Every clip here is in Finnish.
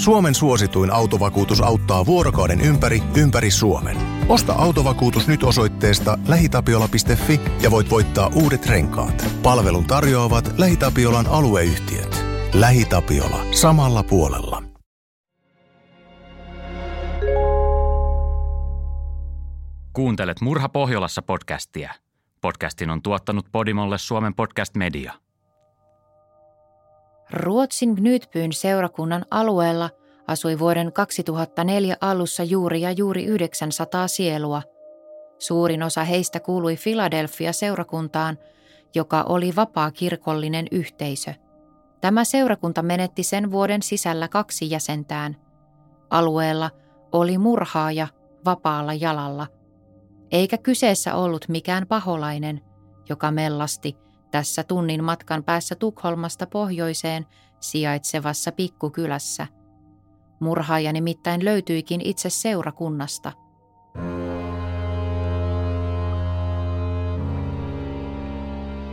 Suomen suosituin autovakuutus auttaa vuorokauden ympäri, ympäri Suomen. Osta autovakuutus nyt osoitteesta lähitapiola.fi ja voit voittaa uudet renkaat. Palvelun tarjoavat LähiTapiolan alueyhtiöt. LähiTapiola. Samalla puolella. Kuuntelet Murha Pohjolassa podcastia. Podcastin on tuottanut Podimolle Suomen podcast media. Ruotsin Knutbyn seurakunnan alueella asui vuoden 2004 alussa juuri ja juuri 900 sielua. Suurin osa heistä kuului Philadelphia seurakuntaan, joka oli vapaa kirkollinen yhteisö. Tämä seurakunta menetti sen vuoden sisällä kaksi jäsentään. Alueella oli murhaaja vapaalla jalalla. Eikä kyseessä ollut mikään paholainen, joka mellasti – tässä tunnin matkan päässä Tukholmasta pohjoiseen sijaitsevassa pikkukylässä. Murhaaja nimittäin löytyikin itse seurakunnasta.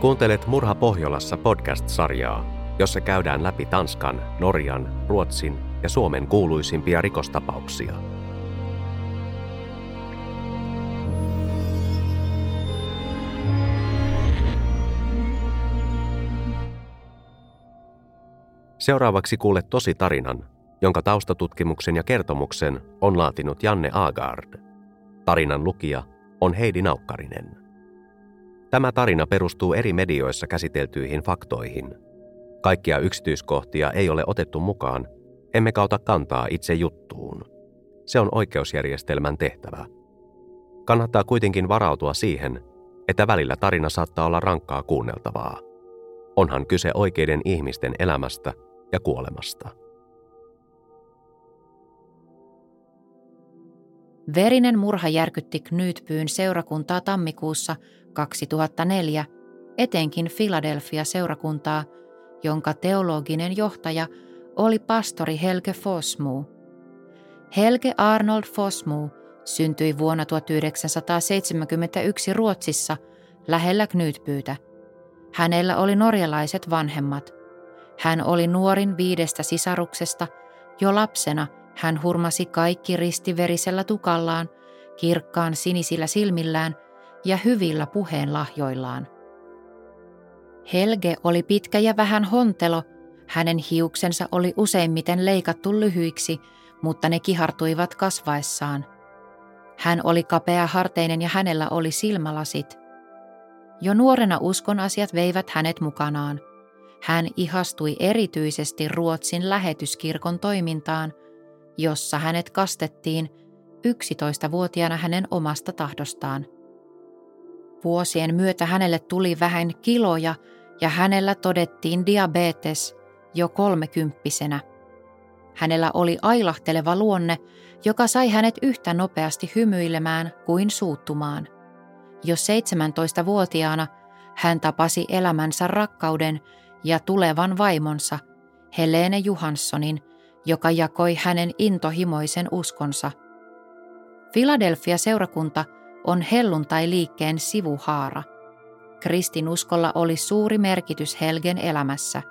Kuuntelet Murha Pohjolassa podcast-sarjaa, jossa käydään läpi Tanskan, Norjan, Ruotsin ja Suomen kuuluisimpia rikostapauksia – Seuraavaksi kuulet tosi tarinan, jonka taustatutkimuksen ja kertomuksen on laatinut Janne Agard. Tarinan lukija on Heidi Naukkarinen. Tämä tarina perustuu eri medioissa käsiteltyihin faktoihin. Kaikkia yksityiskohtia ei ole otettu mukaan, emme kauta kantaa itse juttuun. Se on oikeusjärjestelmän tehtävä. Kannattaa kuitenkin varautua siihen, että välillä tarina saattaa olla rankkaa kuunneltavaa. Onhan kyse oikeiden ihmisten elämästä – ja kuolemasta. Verinen murha järkytti Knutbyyn seurakuntaa tammikuussa 2004, etenkin Philadelphia-seurakuntaa, jonka teologinen johtaja oli pastori Helge Fosmu. Helge Arnold Fosmu syntyi vuonna 1971 Ruotsissa lähellä Knutbyytä. Hänellä oli norjalaiset vanhemmat. Hän oli nuorin viidestä sisaruksesta. Jo lapsena hän hurmasi kaikki ristiverisellä tukallaan, kirkkaan sinisillä silmillään ja hyvillä puheenlahjoillaan. Helge oli pitkä ja vähän hontelo. Hänen hiuksensa oli useimmiten leikattu lyhyiksi, mutta ne kihartuivat kasvaessaan. Hän oli kapea harteinen ja hänellä oli silmälasit. Jo nuorena uskon asiat veivät hänet mukanaan. Hän ihastui erityisesti Ruotsin lähetyskirkon toimintaan, jossa hänet kastettiin 11-vuotiaana hänen omasta tahdostaan. Vuosien myötä hänelle tuli vähän kiloja ja hänellä todettiin diabetes jo kolmekymppisenä. Hänellä oli ailahteleva luonne, joka sai hänet yhtä nopeasti hymyilemään kuin suuttumaan. Jo 17-vuotiaana hän tapasi elämänsä rakkauden, ja tulevan vaimonsa, Helene Johanssonin, joka jakoi hänen intohimoisen uskonsa. Philadelphia-seurakunta on helluntai-liikkeen sivuhaara. Kristinuskolla oli suuri merkitys Helgen elämässä.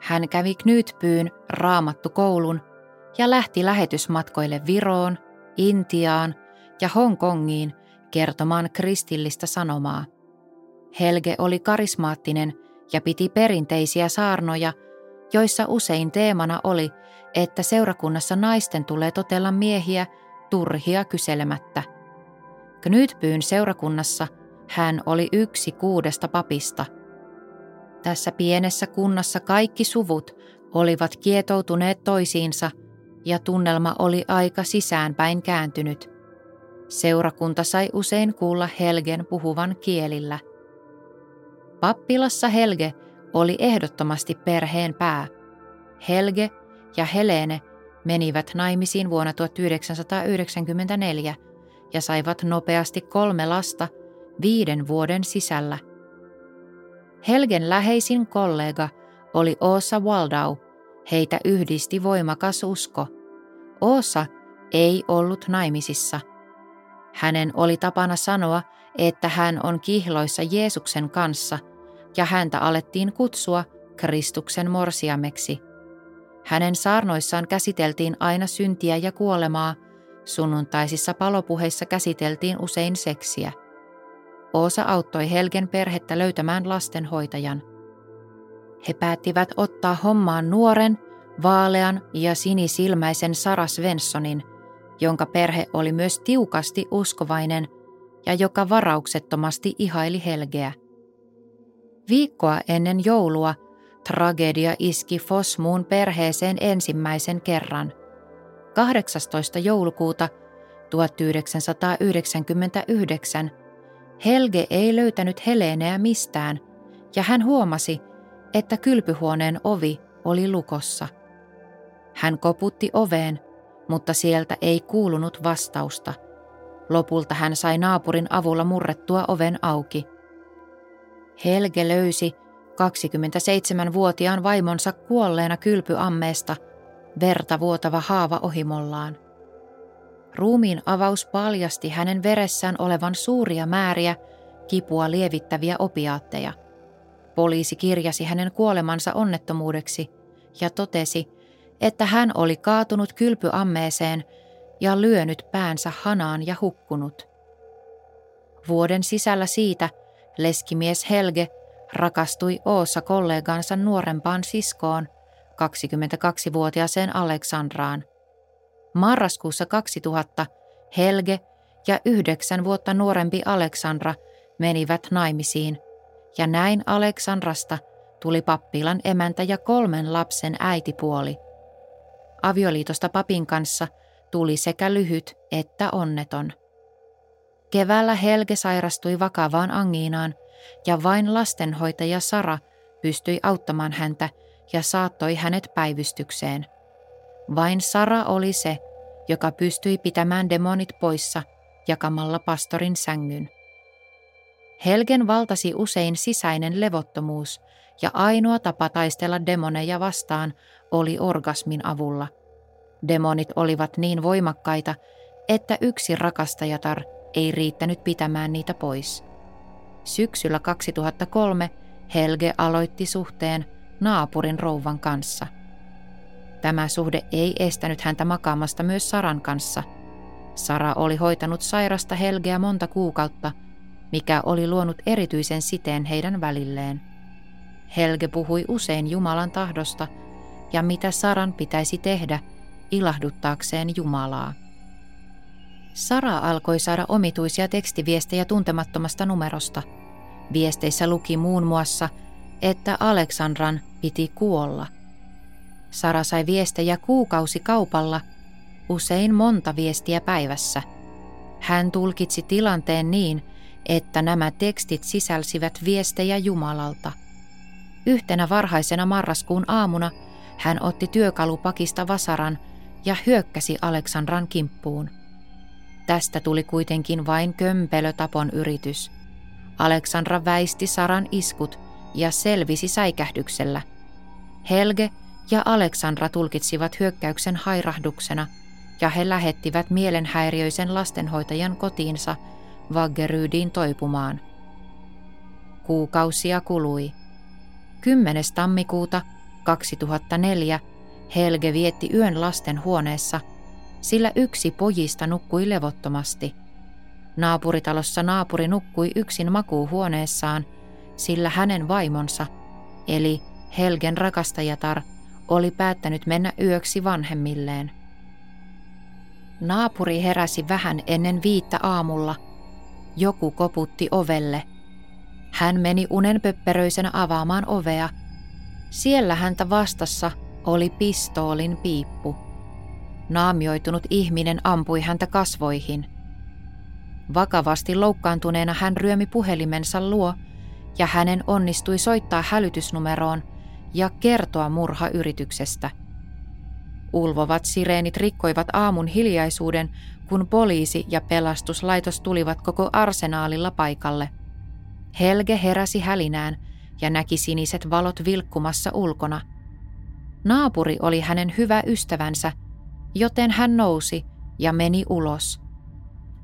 Hän kävi Knutbyyn raamattu koulun ja lähti lähetysmatkoille Viroon, Intiaan ja Hongkongiin kertomaan kristillistä sanomaa. Helge oli karismaattinen ja piti perinteisiä saarnoja, joissa usein teemana oli, että seurakunnassa naisten tulee totella miehiä turhia kyselemättä. Knutbyyn seurakunnassa hän oli yksi kuudesta papista. Tässä pienessä kunnassa kaikki suvut olivat kietoutuneet toisiinsa ja tunnelma oli aika sisäänpäin kääntynyt. Seurakunta sai usein kuulla Helgen puhuvan kielillä – Pappilassa Helge oli ehdottomasti perheen pää. Helge ja Helene menivät naimisiin vuonna 1994 ja saivat nopeasti kolme lasta viiden vuoden sisällä. Helgen läheisin kollega oli Oosa Waldau. Heitä yhdisti voimakas usko. Oosa ei ollut naimisissa. Hänen oli tapana sanoa, että hän on kihloissa Jeesuksen kanssa – ja häntä alettiin kutsua Kristuksen morsiameksi. Hänen saarnoissaan käsiteltiin aina syntiä ja kuolemaa, sunnuntaisissa palopuheissa käsiteltiin usein seksiä. Oosa auttoi Helgen perhettä löytämään lastenhoitajan. He päättivät ottaa hommaan nuoren, vaalean ja sinisilmäisen Sara Svenssonin, jonka perhe oli myös tiukasti uskovainen ja joka varauksettomasti ihaili Helgeä. Viikkoa ennen joulua tragedia iski Fosmuun perheeseen ensimmäisen kerran. 18. joulukuuta 1999 Helge ei löytänyt Heleneä mistään ja hän huomasi, että kylpyhuoneen ovi oli lukossa. Hän koputti oveen, mutta sieltä ei kuulunut vastausta. Lopulta hän sai naapurin avulla murrettua oven auki. Helge löysi 27-vuotiaan vaimonsa kuolleena kylpyammeesta, verta vuotava haava ohimollaan. Ruumiin avaus paljasti hänen veressään olevan suuria määriä kipua lievittäviä opiaatteja. Poliisi kirjasi hänen kuolemansa onnettomuudeksi ja totesi, että hän oli kaatunut kylpyammeeseen ja lyönyt päänsä hanaan ja hukkunut. Vuoden sisällä siitä leskimies Helge rakastui Oossa kollegansa nuorempaan siskoon, 22-vuotiaaseen Aleksandraan. Marraskuussa 2000 Helge ja yhdeksän vuotta nuorempi Aleksandra menivät naimisiin, ja näin Aleksandrasta tuli pappilan emäntä ja kolmen lapsen äitipuoli. Avioliitosta papin kanssa tuli sekä lyhyt että onneton. Keväällä Helge sairastui vakavaan angiinaan ja vain lastenhoitaja Sara pystyi auttamaan häntä ja saattoi hänet päivystykseen. Vain Sara oli se, joka pystyi pitämään demonit poissa jakamalla pastorin sängyn. Helgen valtasi usein sisäinen levottomuus ja ainoa tapa taistella demoneja vastaan oli orgasmin avulla. Demonit olivat niin voimakkaita, että yksi rakastajatar ei riittänyt pitämään niitä pois. Syksyllä 2003 Helge aloitti suhteen naapurin rouvan kanssa. Tämä suhde ei estänyt häntä makaamasta myös Saran kanssa. Sara oli hoitanut sairasta Helgeä monta kuukautta, mikä oli luonut erityisen siteen heidän välilleen. Helge puhui usein Jumalan tahdosta ja mitä Saran pitäisi tehdä ilahduttaakseen Jumalaa. Sara alkoi saada omituisia tekstiviestejä tuntemattomasta numerosta. Viesteissä luki muun muassa, että Aleksandran piti kuolla. Sara sai viestejä kuukausi kaupalla, usein monta viestiä päivässä. Hän tulkitsi tilanteen niin, että nämä tekstit sisälsivät viestejä Jumalalta. Yhtenä varhaisena marraskuun aamuna hän otti työkalupakista vasaran ja hyökkäsi Aleksandran kimppuun. Tästä tuli kuitenkin vain kömpelötapon yritys. Aleksandra väisti Saran iskut ja selvisi säikähdyksellä. Helge ja Aleksandra tulkitsivat hyökkäyksen hairahduksena ja he lähettivät mielenhäiriöisen lastenhoitajan kotiinsa Vaggeryydiin toipumaan. Kuukausia kului. 10. tammikuuta 2004 Helge vietti yön lasten huoneessa – sillä yksi pojista nukkui levottomasti. Naapuritalossa naapuri nukkui yksin makuuhuoneessaan, sillä hänen vaimonsa, eli Helgen rakastajatar, oli päättänyt mennä yöksi vanhemmilleen. Naapuri heräsi vähän ennen viittä aamulla. Joku koputti ovelle. Hän meni unenpöpperöisenä avaamaan ovea. Siellä häntä vastassa oli pistoolin piippu. Naamioitunut ihminen ampui häntä kasvoihin. Vakavasti loukkaantuneena hän ryömi puhelimensa luo ja hänen onnistui soittaa hälytysnumeroon ja kertoa murhayrityksestä. Ulvovat sireenit rikkoivat aamun hiljaisuuden, kun poliisi ja pelastuslaitos tulivat koko arsenaalilla paikalle. Helge heräsi hälinään ja näki siniset valot vilkkumassa ulkona. Naapuri oli hänen hyvä ystävänsä joten hän nousi ja meni ulos.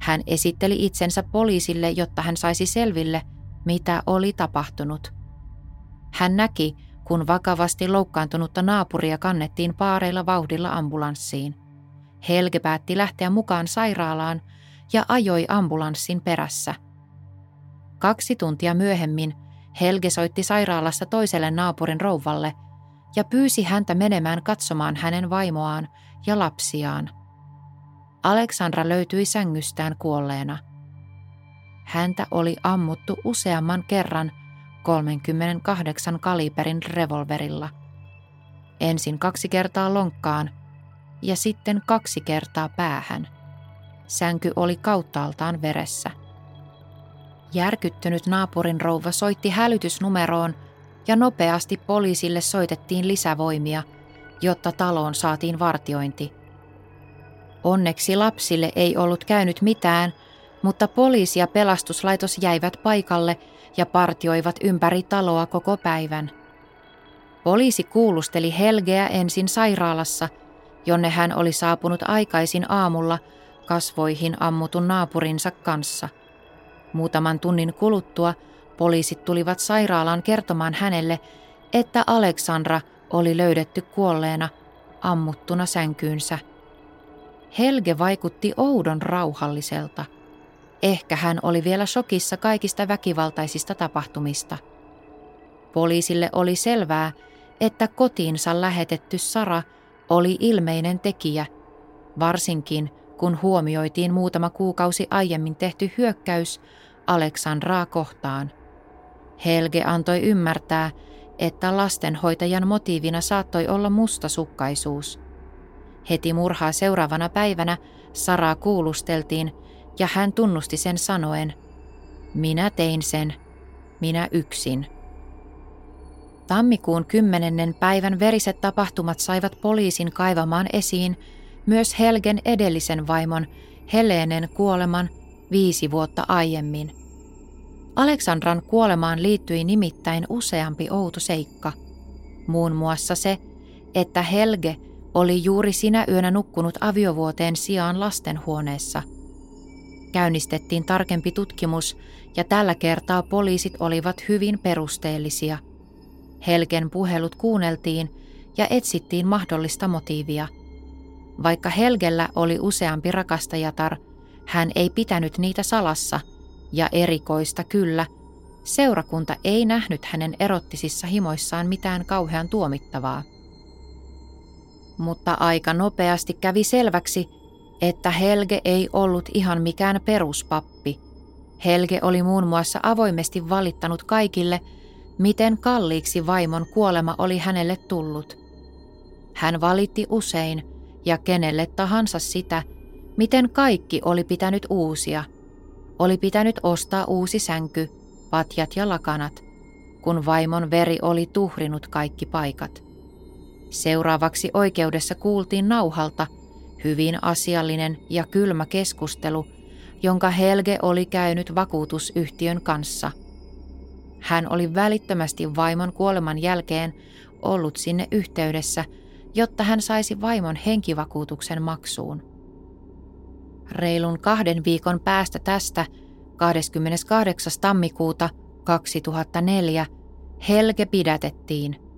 Hän esitteli itsensä poliisille, jotta hän saisi selville, mitä oli tapahtunut. Hän näki, kun vakavasti loukkaantunutta naapuria kannettiin paareilla vauhdilla ambulanssiin. Helge päätti lähteä mukaan sairaalaan ja ajoi ambulanssin perässä. Kaksi tuntia myöhemmin Helge soitti sairaalassa toiselle naapurin rouvalle ja pyysi häntä menemään katsomaan hänen vaimoaan ja lapsiaan. Aleksandra löytyi sängystään kuolleena. Häntä oli ammuttu useamman kerran 38 kaliberin revolverilla. Ensin kaksi kertaa lonkkaan ja sitten kaksi kertaa päähän. Sänky oli kauttaaltaan veressä. Järkyttynyt naapurin rouva soitti hälytysnumeroon ja nopeasti poliisille soitettiin lisävoimia, jotta taloon saatiin vartiointi. Onneksi lapsille ei ollut käynyt mitään, mutta poliisi ja pelastuslaitos jäivät paikalle ja partioivat ympäri taloa koko päivän. Poliisi kuulusteli Helgeä ensin sairaalassa, jonne hän oli saapunut aikaisin aamulla kasvoihin ammutun naapurinsa kanssa. Muutaman tunnin kuluttua poliisit tulivat sairaalaan kertomaan hänelle, että Aleksandra oli löydetty kuolleena, ammuttuna sänkyynsä. Helge vaikutti oudon rauhalliselta. Ehkä hän oli vielä shokissa kaikista väkivaltaisista tapahtumista. Poliisille oli selvää, että kotiinsa lähetetty Sara oli ilmeinen tekijä, varsinkin kun huomioitiin muutama kuukausi aiemmin tehty hyökkäys Aleksandraa kohtaan. Helge antoi ymmärtää, että lastenhoitajan motiivina saattoi olla mustasukkaisuus – Heti murhaa seuraavana päivänä Saraa kuulusteltiin ja hän tunnusti sen sanoen, minä tein sen, minä yksin. Tammikuun kymmenennen päivän veriset tapahtumat saivat poliisin kaivamaan esiin myös Helgen edellisen vaimon Helenen kuoleman viisi vuotta aiemmin. Aleksandran kuolemaan liittyi nimittäin useampi outo seikka. Muun muassa se, että Helge oli juuri sinä yönä nukkunut aviovuoteen sijaan lastenhuoneessa. Käynnistettiin tarkempi tutkimus ja tällä kertaa poliisit olivat hyvin perusteellisia. Helgen puhelut kuunneltiin ja etsittiin mahdollista motiivia. Vaikka Helgellä oli useampi rakastajatar, hän ei pitänyt niitä salassa ja erikoista kyllä, seurakunta ei nähnyt hänen erottisissa himoissaan mitään kauhean tuomittavaa mutta aika nopeasti kävi selväksi, että Helge ei ollut ihan mikään peruspappi. Helge oli muun muassa avoimesti valittanut kaikille, miten kalliiksi vaimon kuolema oli hänelle tullut. Hän valitti usein ja kenelle tahansa sitä, miten kaikki oli pitänyt uusia. Oli pitänyt ostaa uusi sänky, patjat ja lakanat, kun vaimon veri oli tuhrinut kaikki paikat. Seuraavaksi oikeudessa kuultiin nauhalta hyvin asiallinen ja kylmä keskustelu, jonka Helge oli käynyt vakuutusyhtiön kanssa. Hän oli välittömästi vaimon kuoleman jälkeen ollut sinne yhteydessä, jotta hän saisi vaimon henkivakuutuksen maksuun. Reilun kahden viikon päästä tästä 28. tammikuuta 2004 Helge pidätettiin –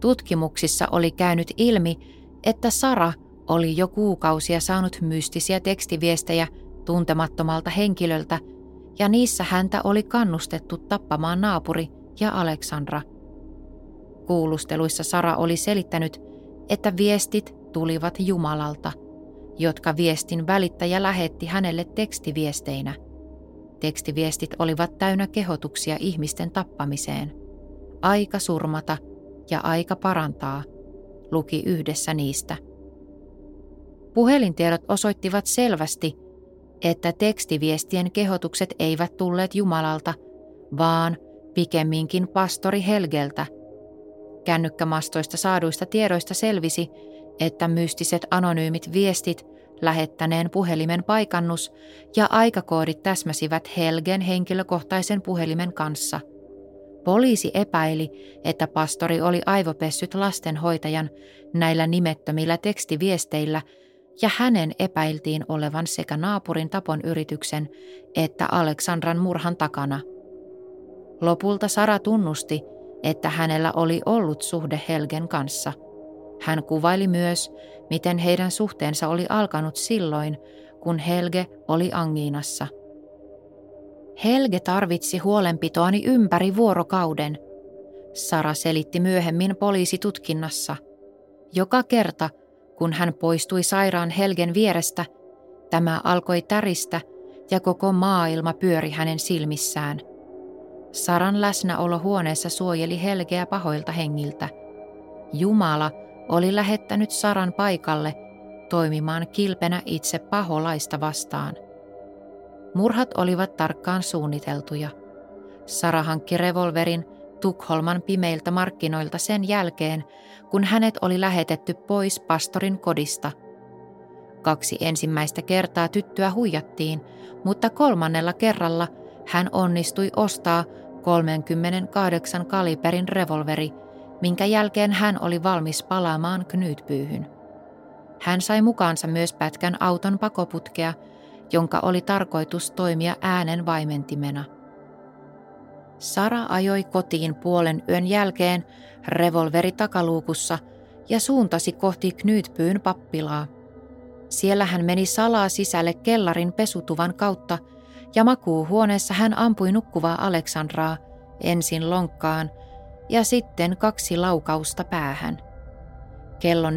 Tutkimuksissa oli käynyt ilmi, että Sara oli jo kuukausia saanut mystisiä tekstiviestejä tuntemattomalta henkilöltä ja niissä häntä oli kannustettu tappamaan naapuri ja Aleksandra. Kuulusteluissa Sara oli selittänyt, että viestit tulivat Jumalalta, jotka viestin välittäjä lähetti hänelle tekstiviesteinä. Tekstiviestit olivat täynnä kehotuksia ihmisten tappamiseen. Aika surmata – ja aika parantaa, luki yhdessä niistä. Puhelintiedot osoittivat selvästi, että tekstiviestien kehotukset eivät tulleet Jumalalta, vaan pikemminkin pastori Helgeltä. Kännykkämastoista saaduista tiedoista selvisi, että mystiset anonyymit viestit, lähettäneen puhelimen paikannus ja aikakoodit täsmäsivät Helgen henkilökohtaisen puhelimen kanssa – Poliisi epäili, että pastori oli aivopessyt lastenhoitajan näillä nimettömillä tekstiviesteillä ja hänen epäiltiin olevan sekä naapurin tapon yrityksen että Aleksandran murhan takana. Lopulta Sara tunnusti, että hänellä oli ollut suhde Helgen kanssa. Hän kuvaili myös, miten heidän suhteensa oli alkanut silloin, kun Helge oli angiinassa. Helge tarvitsi huolenpitoani ympäri vuorokauden, Sara selitti myöhemmin poliisitutkinnassa. Joka kerta, kun hän poistui sairaan Helgen vierestä, tämä alkoi täristä ja koko maailma pyöri hänen silmissään. Saran läsnäolo huoneessa suojeli Helgeä pahoilta hengiltä. Jumala oli lähettänyt Saran paikalle toimimaan kilpenä itse paholaista vastaan. Murhat olivat tarkkaan suunniteltuja. Sara hankki revolverin Tukholman pimeiltä markkinoilta sen jälkeen, kun hänet oli lähetetty pois pastorin kodista. Kaksi ensimmäistä kertaa tyttöä huijattiin, mutta kolmannella kerralla hän onnistui ostaa 38 kaliberin revolveri, minkä jälkeen hän oli valmis palaamaan Knyytpyyhyn. Hän sai mukaansa myös pätkän auton pakoputkea, jonka oli tarkoitus toimia äänen vaimentimena – Sara ajoi kotiin puolen yön jälkeen revolveri takaluukussa ja suuntasi kohti Knyytpyyn pappilaa. Siellä hän meni salaa sisälle kellarin pesutuvan kautta ja makuuhuoneessa hän ampui nukkuvaa Aleksandraa ensin lonkkaan ja sitten kaksi laukausta päähän. Kello 4.32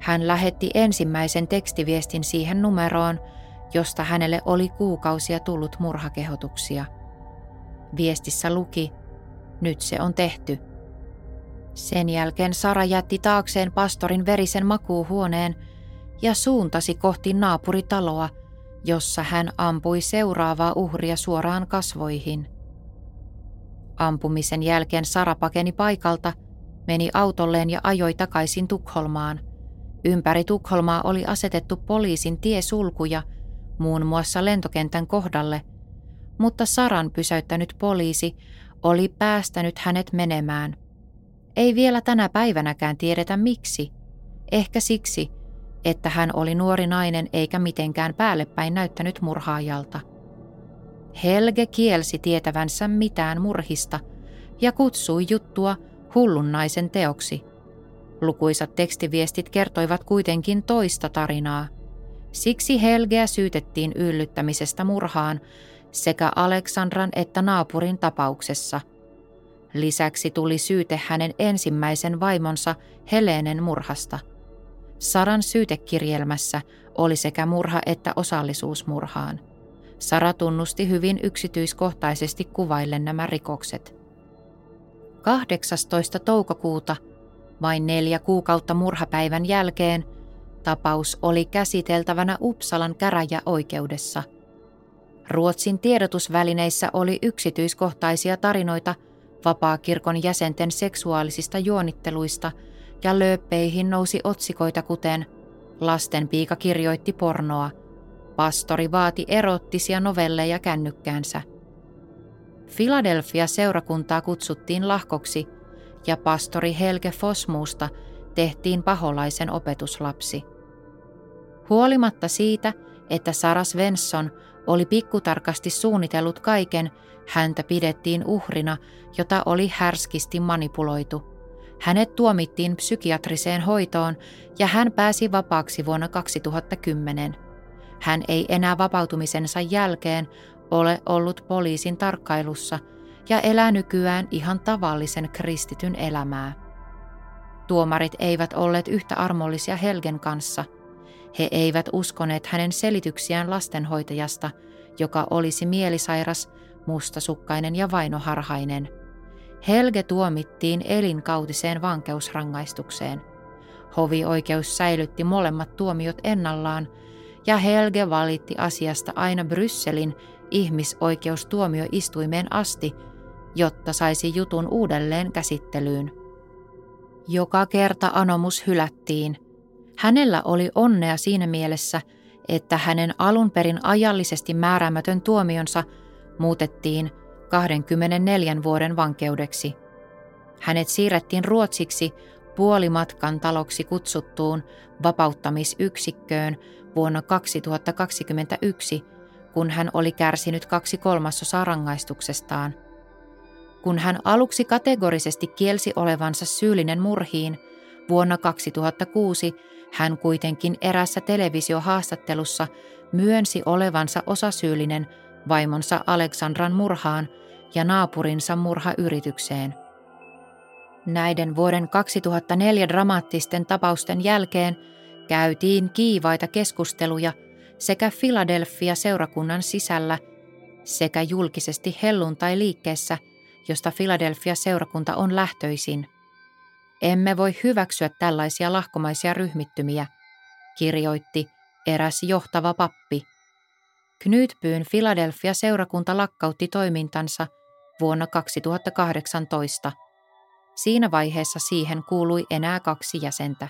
hän lähetti ensimmäisen tekstiviestin siihen numeroon – josta hänelle oli kuukausia tullut murhakehotuksia. Viestissä luki, nyt se on tehty. Sen jälkeen Sara jätti taakseen pastorin verisen makuuhuoneen ja suuntasi kohti naapuritaloa, jossa hän ampui seuraavaa uhria suoraan kasvoihin. Ampumisen jälkeen Sara pakeni paikalta, meni autolleen ja ajoi takaisin Tukholmaan. Ympäri Tukholmaa oli asetettu poliisin tiesulkuja – muun muassa lentokentän kohdalle, mutta Saran pysäyttänyt poliisi oli päästänyt hänet menemään. Ei vielä tänä päivänäkään tiedetä miksi. Ehkä siksi, että hän oli nuori nainen eikä mitenkään päällepäin näyttänyt murhaajalta. Helge kielsi tietävänsä mitään murhista ja kutsui juttua hullun naisen teoksi. Lukuisat tekstiviestit kertoivat kuitenkin toista tarinaa – Siksi Helgeä syytettiin yllyttämisestä murhaan sekä Aleksandran että naapurin tapauksessa. Lisäksi tuli syyte hänen ensimmäisen vaimonsa Helenen murhasta. Saran syytekirjelmässä oli sekä murha että osallisuus murhaan. Sara tunnusti hyvin yksityiskohtaisesti kuvaillen nämä rikokset. 18. toukokuuta, vain neljä kuukautta murhapäivän jälkeen, Tapaus oli käsiteltävänä Uppsalan käräjäoikeudessa. Ruotsin tiedotusvälineissä oli yksityiskohtaisia tarinoita vapaakirkon jäsenten seksuaalisista juonitteluista ja lööppeihin nousi otsikoita kuten Lasten piika kirjoitti pornoa, pastori vaati erottisia novelleja kännykkäänsä. Philadelphia seurakuntaa kutsuttiin lahkoksi ja pastori Helge Fosmuusta tehtiin paholaisen opetuslapsi. Huolimatta siitä, että Sara Svensson oli pikkutarkasti suunnitellut kaiken, häntä pidettiin uhrina, jota oli härskisti manipuloitu. Hänet tuomittiin psykiatriseen hoitoon ja hän pääsi vapaaksi vuonna 2010. Hän ei enää vapautumisensa jälkeen ole ollut poliisin tarkkailussa ja elää nykyään ihan tavallisen kristityn elämää. Tuomarit eivät olleet yhtä armollisia Helgen kanssa – he eivät uskoneet hänen selityksiään lastenhoitajasta, joka olisi mielisairas, mustasukkainen ja vainoharhainen. Helge tuomittiin elinkautiseen vankeusrangaistukseen. Hovioikeus säilytti molemmat tuomiot ennallaan, ja Helge valitti asiasta aina Brysselin ihmisoikeustuomioistuimeen asti, jotta saisi jutun uudelleen käsittelyyn. Joka kerta anomus hylättiin, Hänellä oli onnea siinä mielessä, että hänen alun perin ajallisesti määräämätön tuomionsa muutettiin 24 vuoden vankeudeksi. Hänet siirrettiin ruotsiksi puolimatkan taloksi kutsuttuun vapauttamisyksikköön vuonna 2021, kun hän oli kärsinyt kaksi kolmasosaa rangaistuksestaan. Kun hän aluksi kategorisesti kielsi olevansa syyllinen murhiin, vuonna 2006 hän kuitenkin erässä televisiohaastattelussa myönsi olevansa osasyyllinen vaimonsa Aleksandran murhaan ja naapurinsa murhayritykseen. Näiden vuoden 2004 dramaattisten tapausten jälkeen käytiin kiivaita keskusteluja sekä Philadelphia seurakunnan sisällä sekä julkisesti helluntai-liikkeessä, josta Philadelphia seurakunta on lähtöisin. Emme voi hyväksyä tällaisia lahkomaisia ryhmittymiä, kirjoitti eräs johtava pappi. Knutbyyn Philadelphia seurakunta lakkautti toimintansa vuonna 2018. Siinä vaiheessa siihen kuului enää kaksi jäsentä.